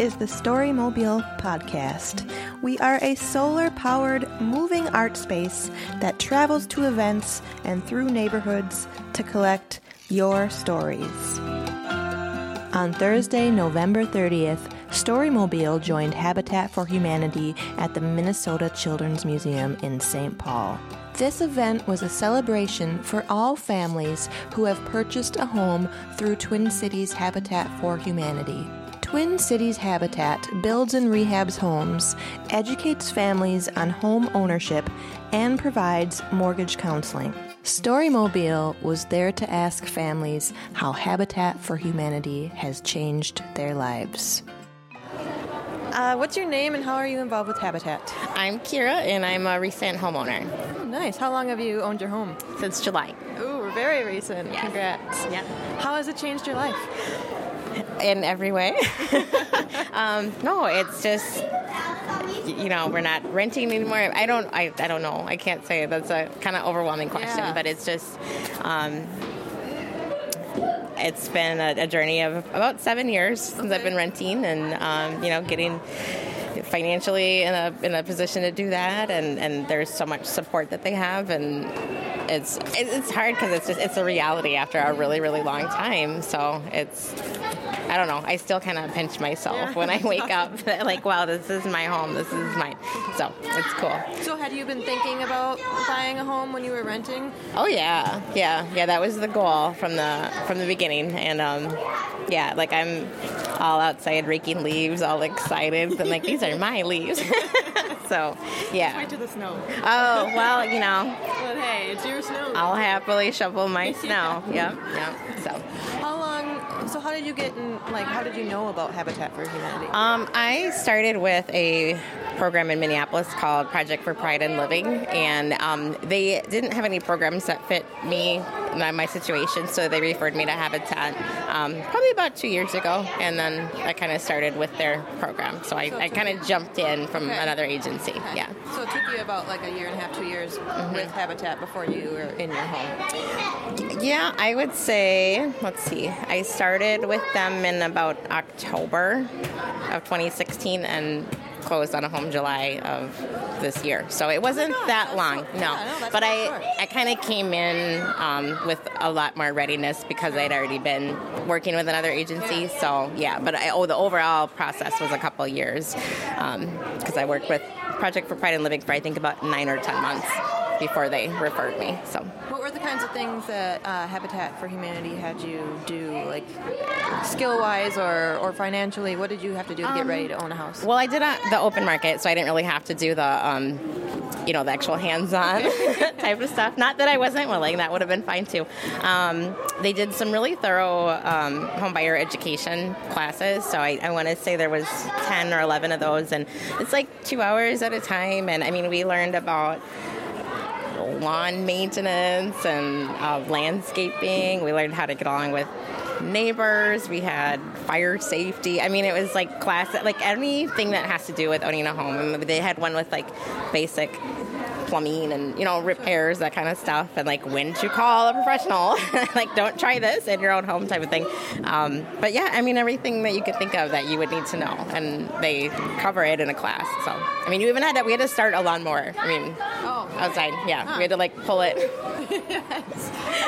is the Storymobile Podcast. We are a solar powered moving art space that travels to events and through neighborhoods to collect your stories. On Thursday, November 30th, Storymobile joined Habitat for Humanity at the Minnesota Children's Museum in St. Paul. This event was a celebration for all families who have purchased a home through Twin Cities Habitat for Humanity. Twin Cities Habitat builds and rehabs homes, educates families on home ownership, and provides mortgage counseling. Storymobile was there to ask families how Habitat for Humanity has changed their lives. Uh, what's your name and how are you involved with Habitat? I'm Kira, and I'm a recent homeowner Oh, nice. How long have you owned your home? since July. Ooh, very recent. Yes. Congrats. Yeah. How has it changed your life? In every way. um, no, it's just you know we're not renting anymore. I don't. I, I don't know. I can't say. That's a kind of overwhelming question, Yeah. but it's just. Um, it's been a, a journey of about seven years since I've been renting, and um, you know, getting financially in a in a position to do that, and and there's so much support that they have, and it's it's hard because it's just it's a reality after a really really long time. So it's I don't know. I still kind of pinch myself Yeah. when I wake up, like wow, this is my home, this is mine. So it's cool. So, had you been thinking about buying a home when you were renting? Oh yeah, yeah, yeah. That was the goal from the from the beginning, and um, yeah, like I'm all outside raking leaves, all excited, and like these are my leaves. so yeah. to the snow. Oh well, you know, But hey, it's your snow. I'll happily shovel my snow. Yep, yep. So. How long? So, how did you get in? Like, how did you know about Habitat for Humanity? Um, I started with a program in Minneapolis called Project for Pride and Living, and um, they didn't have any programs that fit me, my, my situation, so they referred me to Habitat um, probably about two years ago, and then I kind of started with their program. So I, I kind of jumped in from Okay. another agency. Yeah. So it took you about like a year and a half, two years with Habitat before you were in your home. Yeah, I would say, let's see, I started with them in about October of 2016 and closed on a home July of this year. So it wasn't gosh, that long, so- no. yeah, no, but I. I kind of came in um, with a lot more readiness because I'd already been working with another agency. Yeah. So yeah, but I, oh, the overall process was a couple years because I worked with Project for Pride and Living for I think about nine or ten months before they referred me. So were the kinds of things that uh, Habitat for Humanity had you do, like skill wise or, or financially? What did you have to do to get ready to own a house? Well, I did a, the open market, so I didn't really have to do the, um, you know, the actual hands-on type of stuff. Not that I wasn't willing; that would have been fine too. Um, they did some really thorough um, home buyer education classes, so I, I want to say there was ten or eleven of those, and it's like two hours at a time. And I mean, we learned about lawn maintenance and uh, landscaping. We learned how to get along with neighbors. We had fire safety. I mean, it was like class, like anything that has to do with owning a home. They had one with like basic plumbing and you know repairs that kind of stuff and like when to call a professional like don't try this in your own home type of thing um, but yeah i mean everything that you could think of that you would need to know and they cover it in a class so i mean you even had to we had to start a lawnmower i mean Oh, outside yeah we had to like pull it I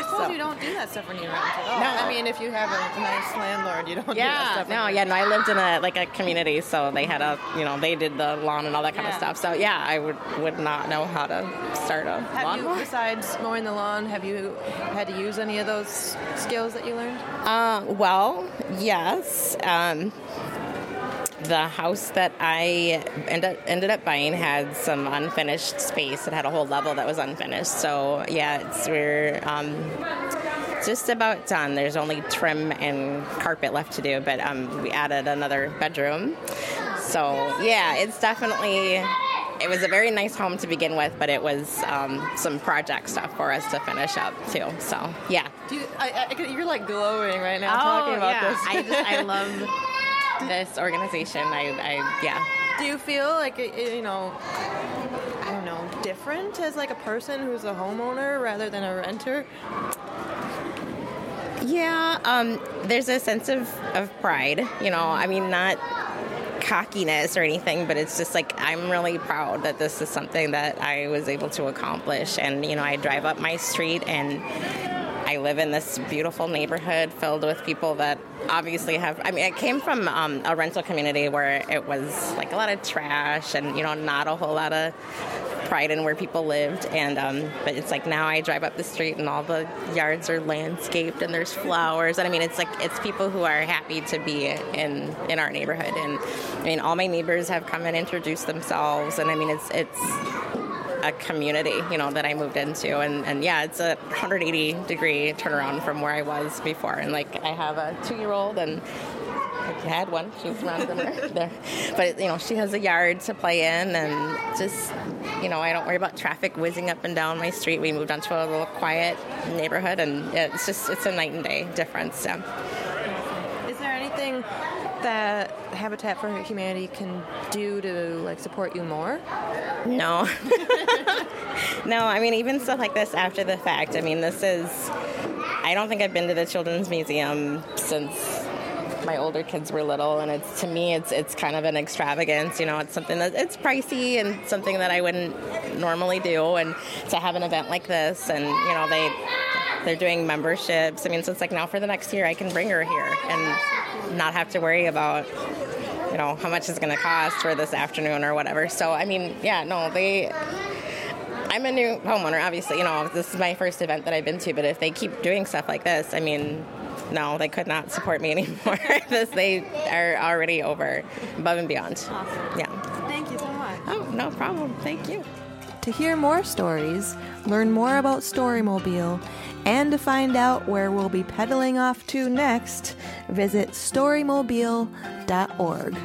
suppose so- you don't do that stuff when you rent at all. No. I mean, if you have a nice landlord, you don't do that Yeah, stuff. no, yeah, no. I lived in a like a community, so they had a, you know, they did the lawn and all that kind Yeah. of stuff. So yeah, I would would not know how to start a Have you, besides mowing the lawn, have you had to use any of those skills that you learned? Uh, well, yes. Um, the house that I ended ended up buying had some unfinished space. It had a whole level that was unfinished. So yeah, it's we're um, just about done. There's only trim and carpet left to do, but um, we added another bedroom. So yeah, it's definitely. It was a very nice home to begin with, but it was um, some project stuff for us to finish up too. So yeah. Do you, I, I, you're like glowing right now talking about yeah. this. I just I love this organization. I, I yeah. Do you feel like it, you know? I don't know, different as like a person who's a homeowner rather than a renter? Yeah, um, there's a sense of, of pride. You know, I mean, not cockiness or anything, but it's just like I'm really proud that this is something that I was able to accomplish. And, you know, I drive up my street and I live in this beautiful neighborhood filled with people that obviously have. I mean, I came from um, a rental community where it was like a lot of trash and, you know, not a whole lot of pride in where people lived. And um, but it's like now I drive up the street and all the yards are landscaped and there's flowers. And I mean, it's like it's people who are happy to be in in our neighborhood. And I mean, all my neighbors have come and introduced themselves. And I mean, it's it's a community, you know, that I moved into. And, and yeah, it's a 180 degree turnaround from where I was before. And like, I have a two year old and had one. She's around there. there. But, you know, she has a yard to play in and just, you know, I don't worry about traffic whizzing up and down my street. We moved onto a little quiet neighborhood and it's just, it's a night and day difference. Yeah. Is there anything that Habitat for Humanity can do to like support you more? No. no, I mean even stuff like this after the fact. I mean this is I don't think I've been to the Children's Museum since my older kids were little and it's to me it's it's kind of an extravagance you know it's something that it's pricey and something that I wouldn't normally do and to have an event like this and you know they they're doing memberships I mean so it's like now for the next year I can bring her here and not have to worry about you know how much it's going to cost for this afternoon or whatever. So I mean, yeah, no, they. I'm a new homeowner, obviously. You know, this is my first event that I've been to. But if they keep doing stuff like this, I mean, no, they could not support me anymore. this they are already over, above and beyond. Awesome. Yeah. Thank you so much. Oh, no problem. Thank you. To hear more stories, learn more about Storymobile, and to find out where we'll be pedaling off to next, visit storymobile.org.